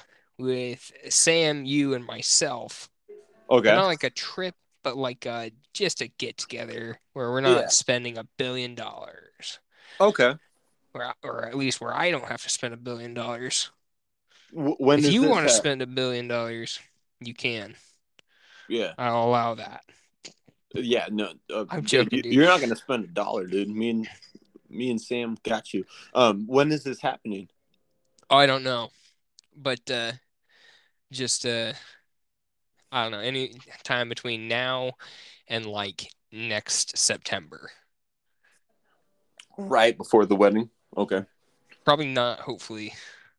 with Sam, you, and myself. Okay. Not like a trip, but like uh just a get together where we're not Yeah. spending a billion dollars. Okay. Or, or at least where I don't have to spend a billion dollars. W- when If you want to spend a billion dollars, you can. yeah, I'll allow that. yeah, no, uh, I'm joking, you-. You're not gonna spend a dollar, dude. Me and me and Sam got you. Um, when is this happening? Oh, I don't know. But uh just uh I don't know, any time between now and like next September. Right before the wedding. Okay. Probably not, hopefully.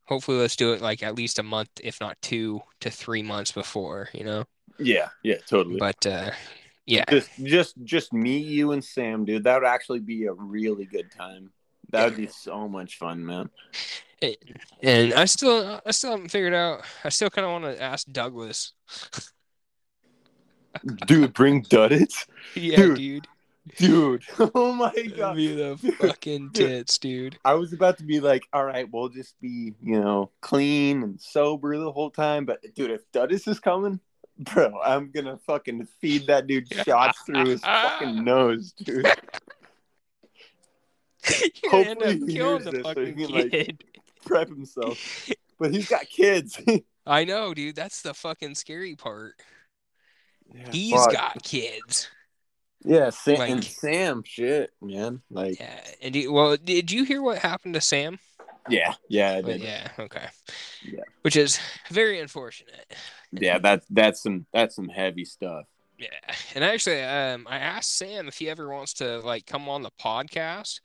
Hopefully let's do it like at least a month, if not two to three months before, you know? Yeah, yeah, totally. But uh yeah. just, just, just me, you, and Sam, dude. That would actually be a really good time. That would be so much fun, man. And I still I still haven't figured out I still kinda wanna ask Douglas. Dude, bring Duddits, Yeah, Dude. dude. dude. Oh my god. Be the fucking tits, dude. I was about to be like, all right, we'll just be, you know, clean and sober the whole time. But dude, if Duddis is coming, bro, I'm gonna fucking feed that dude shots through his fucking nose, dude. You're gonna end Hopefully up he killing hears the this so can, like- Prep himself. But he's got kids. I know, dude. That's the fucking scary part. Yeah, He's fuck. got kids. Yeah, Sam like- and Sam shit, man. Like Yeah. And well, did you hear what happened to Sam? yeah, yeah, I But yeah, okay. Yeah. Which is very unfortunate. Yeah, that's that's some that's some heavy stuff. Yeah. And actually, um, I asked Sam if he ever wants to like come on the podcast,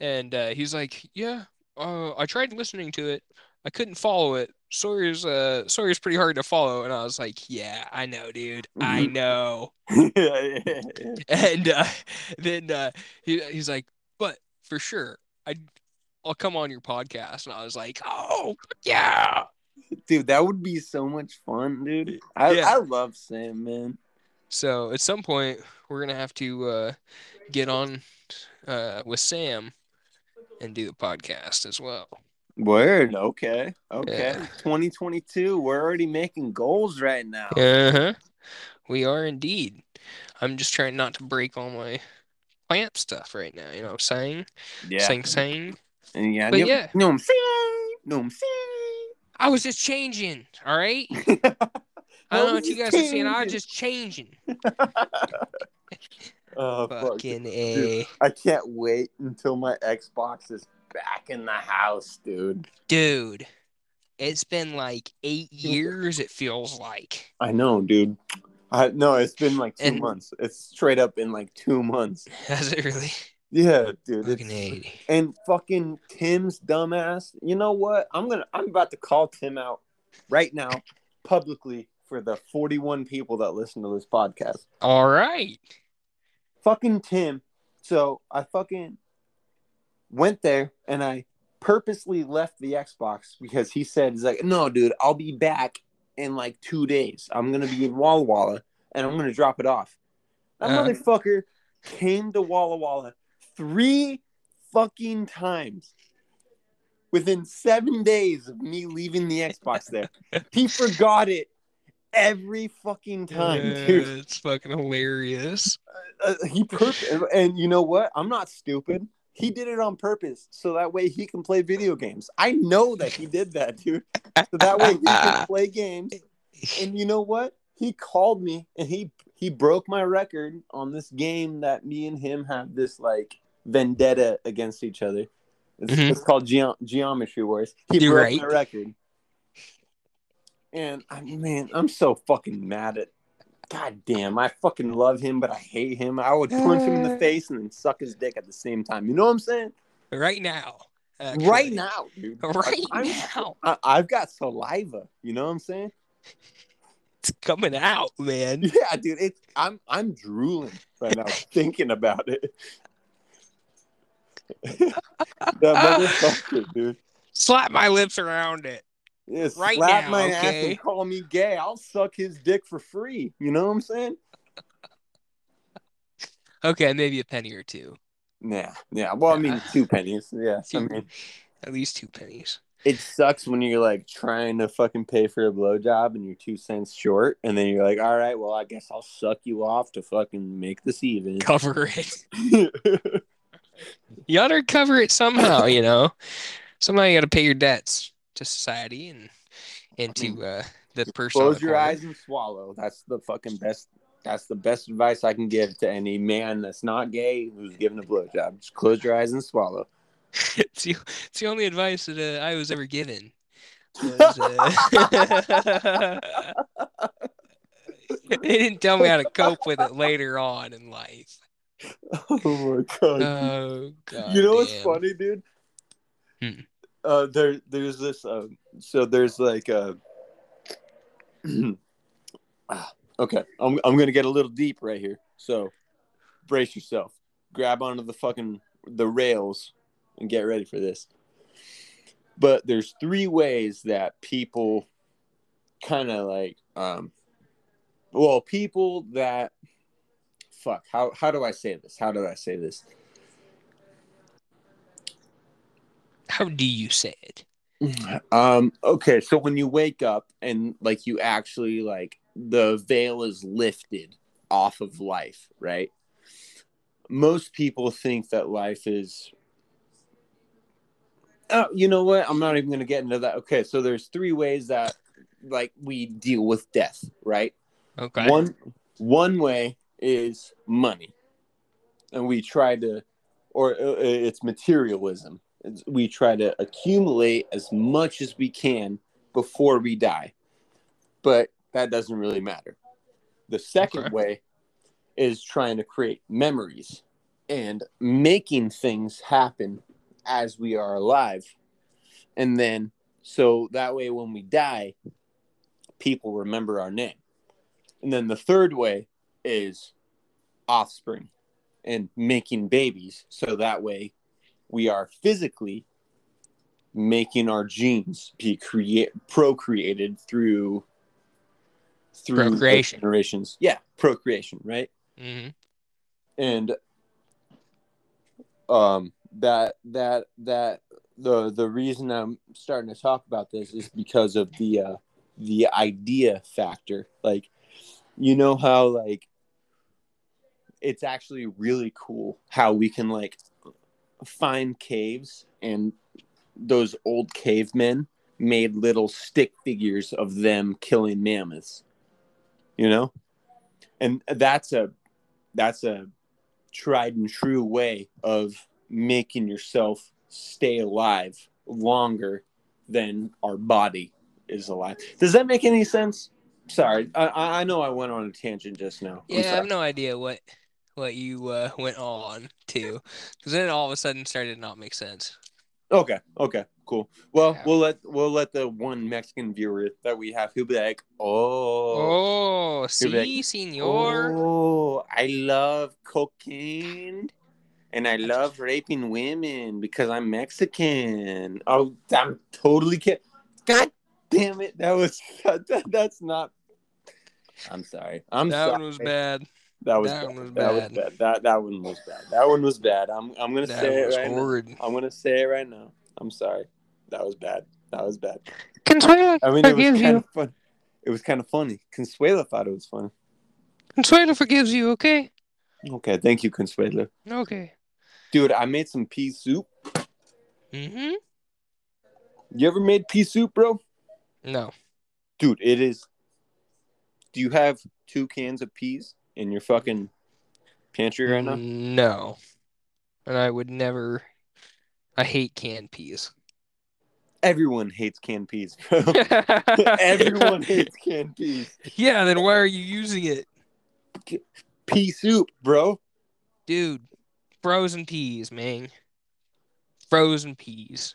and uh, he's like, "Yeah, uh, I tried listening to it. I couldn't follow it. Sawyer's uh Sawyer's pretty hard to follow, and I was like, yeah, I know, dude, I Mhm. know. And uh, then uh, he, he's like, but for sure, I I'll come on your podcast, and I was like, oh yeah, Dude, that would be so much fun, dude. I, Yeah. I love Sam, man. So at some point, we're gonna have to uh, get on uh, with Sam and do the podcast as well. Word. Okay. Okay. Yeah. 2022. We're already making goals right now. Uh huh. We are indeed. I'm just trying not to break all my plant stuff right now. You know what I'm saying? Yeah. Saying, saying. And yeah. But yeah. What I'm saying? what I'm saying? I was just changing. All right. I I don't know what you just guys are saying. I was changing. just changing. oh, fuck. Fucking a I can't wait until my Xbox is back in the house, dude. dude. It's been like eight years. It feels like. I know, dude. I no, it's been like two And- months. It's straight up in like two months. Has it really? Yeah, dude. Fucking a. and fucking Tim's dumbass. You know what? I'm gonna. I'm about to call Tim out right now, publicly, for the 41 people that listen to this podcast. All right. Fucking Tim. So I fucking went there and I purposely left the Xbox because he said, "He's like, no, dude, I'll be back in like two days. I'm gonna be in Walla Walla and I'm gonna drop it off." That Uh-huh. motherfucker came to Walla Walla three fucking times within seven days of me leaving the Xbox there. he forgot it every fucking time, Uh, dude. it's fucking hilarious. Uh, he purpose, and you know what? I'm not stupid. He did it on purpose so that way he can play video games. I know that he did that, dude. So that way he can play games. And you know what? He called me and he he broke my record on this game that me and him have this like vendetta against each other. It's, Mhm. it's called Geo- Geometry Wars. He You're broke right. my record. And I man, I'm so fucking mad at God damn, I fucking love him, but I hate him. I would punch him in the uh. face and then suck his dick at the same time. You know what I'm saying? Right now. actually. Right now, dude. Right I'm- now. I, I've got saliva. You know what I'm saying? It's coming out, man. Yeah, dude. It's I'm I'm drooling right now thinking about it. that motherfucker, dude. Slap my lips around it. Yeah, Right slap now, my ass okay? and call me gay. I'll suck his dick for free. You know what I'm saying? Okay, maybe a penny or two. Yeah, yeah. Well, I mean, two pennies. Yes, I mean, At least two pennies. it sucks when you're like trying to fucking pay for a blowjob and you're two cents short, and then you're like, all right, well, I guess I'll suck you off to fucking make this even. Cover it. You ought to cover it somehow, you know. Somehow you got to pay your debts to society and and to uh, the person. Close the your eyes and swallow. That's the fucking best. That's the best advice I can give to any man that's not gay who's giving a blowjob. Just close your eyes and swallow. it's, the, it's the only advice that uh, I was ever given. was, uh, they didn't tell me how to cope with it later on in life. oh my god. Oh god. you know what's funny, dude? Hmm. Uh, there, there's this. Uh, so there's like a. Ah, okay, I'm I'm gonna get a little deep right here. So, brace yourself. Grab onto the fucking the rails and get ready for this. But there's three ways that people kind of like um well people that fuck how how do I say this? How do I say this? How do you say it? Um, okay, so when you wake up and like you actually like the veil is lifted off of life, right? Most people think that life is Oh, you know what? I'm not even going to get into that. Okay, so there's three ways that like we deal with death, right? Okay. One one way is money, and we try to, or uh, it's materialism. We try to accumulate as much as we can before we die, but that doesn't really matter. The second Okay. way is trying to create memories and making things happen as we are alive And then so that way when we die, people remember our name. And then the third way is offspring and making babies. So that way we are physically making our genes be create procreated through through Procreation. generations. Yeah, procreation, right? hmm and um that that that the the reason I'm starting to talk about this is because of the uh the idea factor like you know how like it's actually really cool how we can like find caves and those old cavemen made little stick figures of them killing mammoths you know and that's a that's a tried and true way of making yourself stay alive longer than our body is alive. Does that make any sense? Sorry, I- I, I know I went on a tangent just now. Yeah, I have no idea what what you uh, went on to, because then all of a sudden started to not make sense. Okay, okay, cool. Well, Yeah. we'll let we'll let the one Mexican viewer that we have, he'll be like, oh, Oh, You'll be like, see, senor. oh, I love cocaine. And I love raping women because I'm Mexican. Oh, I'm totally kidding. God damn it. That was, that, that's not. I'm sorry. I'm that sorry. one was bad. That was that bad. one was that was bad. bad. That, that one was bad. That one was bad. I'm, I'm going to That say it right now. I'm going to say it right now. I'm sorry. That was bad. That was bad. Consuelo I mean, it was kind you. of fun. It was kind of funny. Consuelo thought it was funny. Consuelo forgives you, okay? Okay. Thank you, Consuelo. Okay. Dude, I made some pea soup. Mm-hmm. You ever made pea soup, bro? No. Dude, it is. Do you have two cans of peas in your fucking pantry right now? No. And I would never. I hate canned peas. Everyone hates canned peas, bro. Everyone hates canned peas. Yeah, then why are you using it? Pea soup, bro. Dude, frozen peas, man. Frozen peas.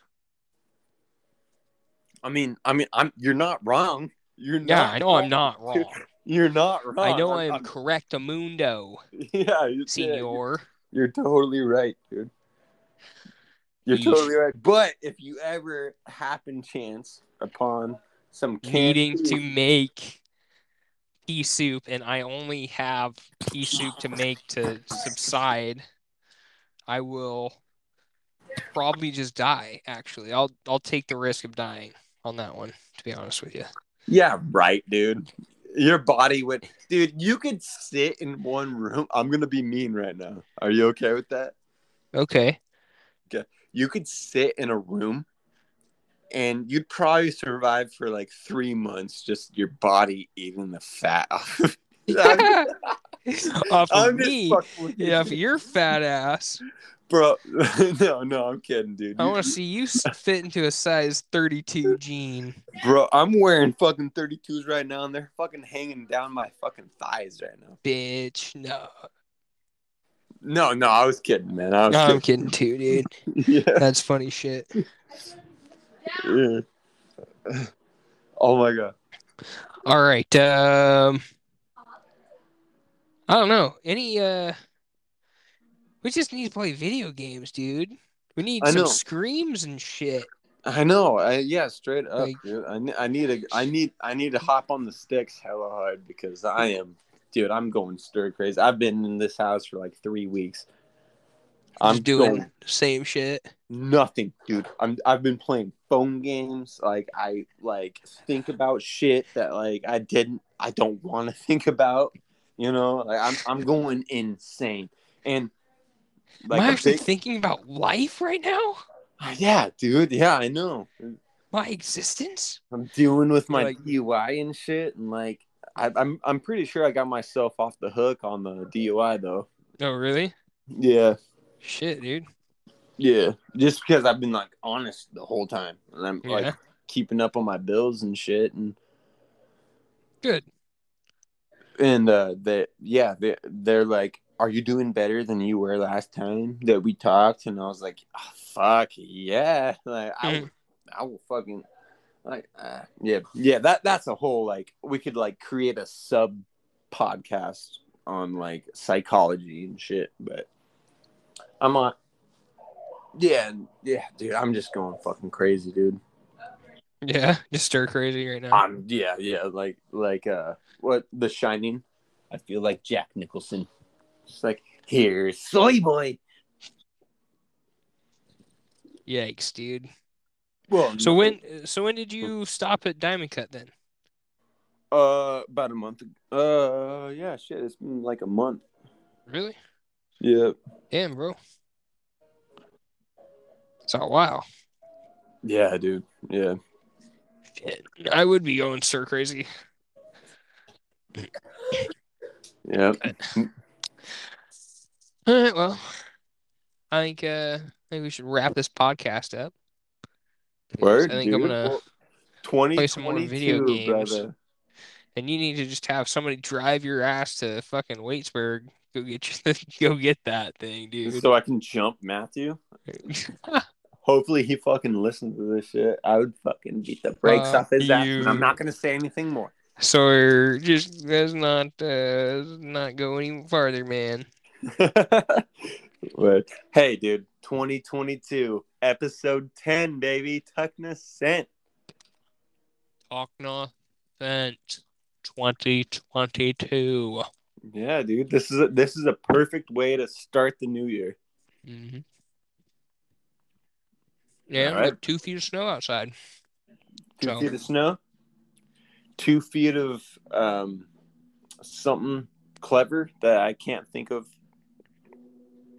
I mean, I mean, I'm. You're not wrong. You're Yeah, not. I know I'm not wrong. You're not wrong. I know I I'm- am correct, mundo, I'm- yeah, you- senor. You're totally right, dude. You're totally right. But if you ever happen chance upon some Needing to make pea soup, and I only have pea soup to make to subside, I will probably just die. Actually, I'll I'll take the risk of dying on that one. To be honest with you. Yeah, right, dude. Your body would, dude. You could sit in one room. I'm gonna be mean right now. Are you okay with that? Okay. Okay. You could sit in a room, and you'd probably survive for like three months. Just your body eating the fat off. I'm, Off of I'm me. fucking with you. Yeah, for your fat ass. bro. no, no, I'm kidding, dude. I want to see you fit into a size 32 jean. Bro, I'm wearing fucking 32s right now, and they're fucking hanging down my fucking thighs right now. Bitch. No. No, no, I was kidding, man. I was No, I'm kidding. kidding too, dude. yeah, That's funny shit. yeah. Oh my god. All right. Um I don't know. Any uh we just need to play video games, dude. We need I some know. screams and shit. I know. I yeah, straight up, Like- dude. I, I need a I need I need to hop on the sticks hella hard because I am, dude. I'm going stir crazy. I've been in this house for like three weeks. I'm doing the same shit. nothing, dude. I'm I've been playing phone games. Like I like think about shit that like I didn't I don't want to think about. You know, like I'm I'm going insane. And like Am I actually big- thinking about life right now? Uh, yeah, dude. Yeah, I know. My existence? I'm dealing with my Like- DUI and shit, and like I, I'm I'm pretty sure I got myself off the hook on the DUI though. Oh, really? Yeah, Shit, dude. yeah. Just because I've been like honest the whole time, and I'm like keeping up on my bills and shit, and Good. And uh, they yeah they they're like, "Are you doing better than you were last time that we talked?" And I was like, oh, "Fuck yeah!" Like I Mhm. I will fucking like uh, yeah yeah that that's a whole like we could like create a sub podcast on like psychology and shit. But I'm on. Yeah, yeah, dude. I'm just going fucking crazy, dude. Yeah, just stir crazy right now. I'm yeah, yeah, like like uh what The Shining. I feel like Jack Nicholson. Just like here's soy boy. Yikes, dude. Well, So no, when so when did you stop at Diamond Cut then? uh about a month ago. Uh yeah, shit, it's been like a month. Really? Yeah. Damn, bro. So wow. Yeah, dude. Yeah. I would be going stir crazy. Yeah. All right, well, I think uh, I think we should wrap this podcast up. Word. I think dude. I'm gonna, 20, play some more video games. brother. and you need to just have somebody drive your ass to fucking Waitsburg. Go get you, go get that thing, dude. So I can jump Matthew. Hopefully he fucking listens to this shit. I would fucking beat the brakes Fuck off his ass, you. and I'm not gonna say anything more. So just let's not uh, not go any farther, man. but hey, dude, 2022 episode 10, baby, Tuckness sent. Talk Fent 2022. Yeah, dude, this is a, this is a perfect way to start the new year. Mm-hmm. Yeah, All right. two feet of snow outside. Two So- feet of snow, two feet of um something clever that I can't think of.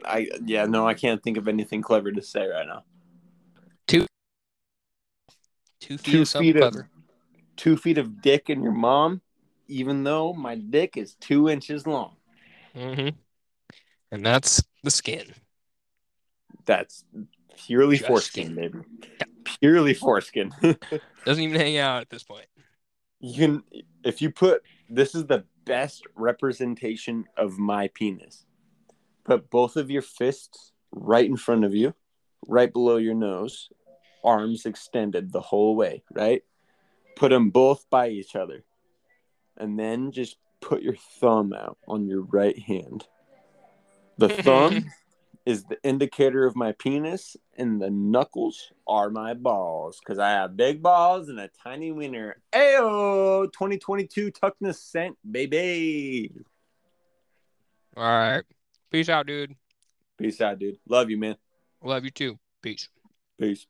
I yeah no, I can't think of anything clever to say right now. Two feet Two of feet of two feet of dick in your mom, even though my dick is two inches long. Mm-hmm. And that's the skin. That's purely Just foreskin, skin. baby. Purely foreskin. Doesn't even hang out at this point. you can if you put this is the best representation of my penis. Put both of your fists right in front of you, right below your nose, arms extended the whole way, right? Put them both by each other. And then just put your thumb out on your right hand. The thumb is the indicator of my penis, and the knuckles are my balls because I have big balls and a tiny wiener. Ayo, 2022 Tuckness scent, baby. All right. Peace out, dude. Peace out, dude. Love you, man. Love you too. Peace. Peace.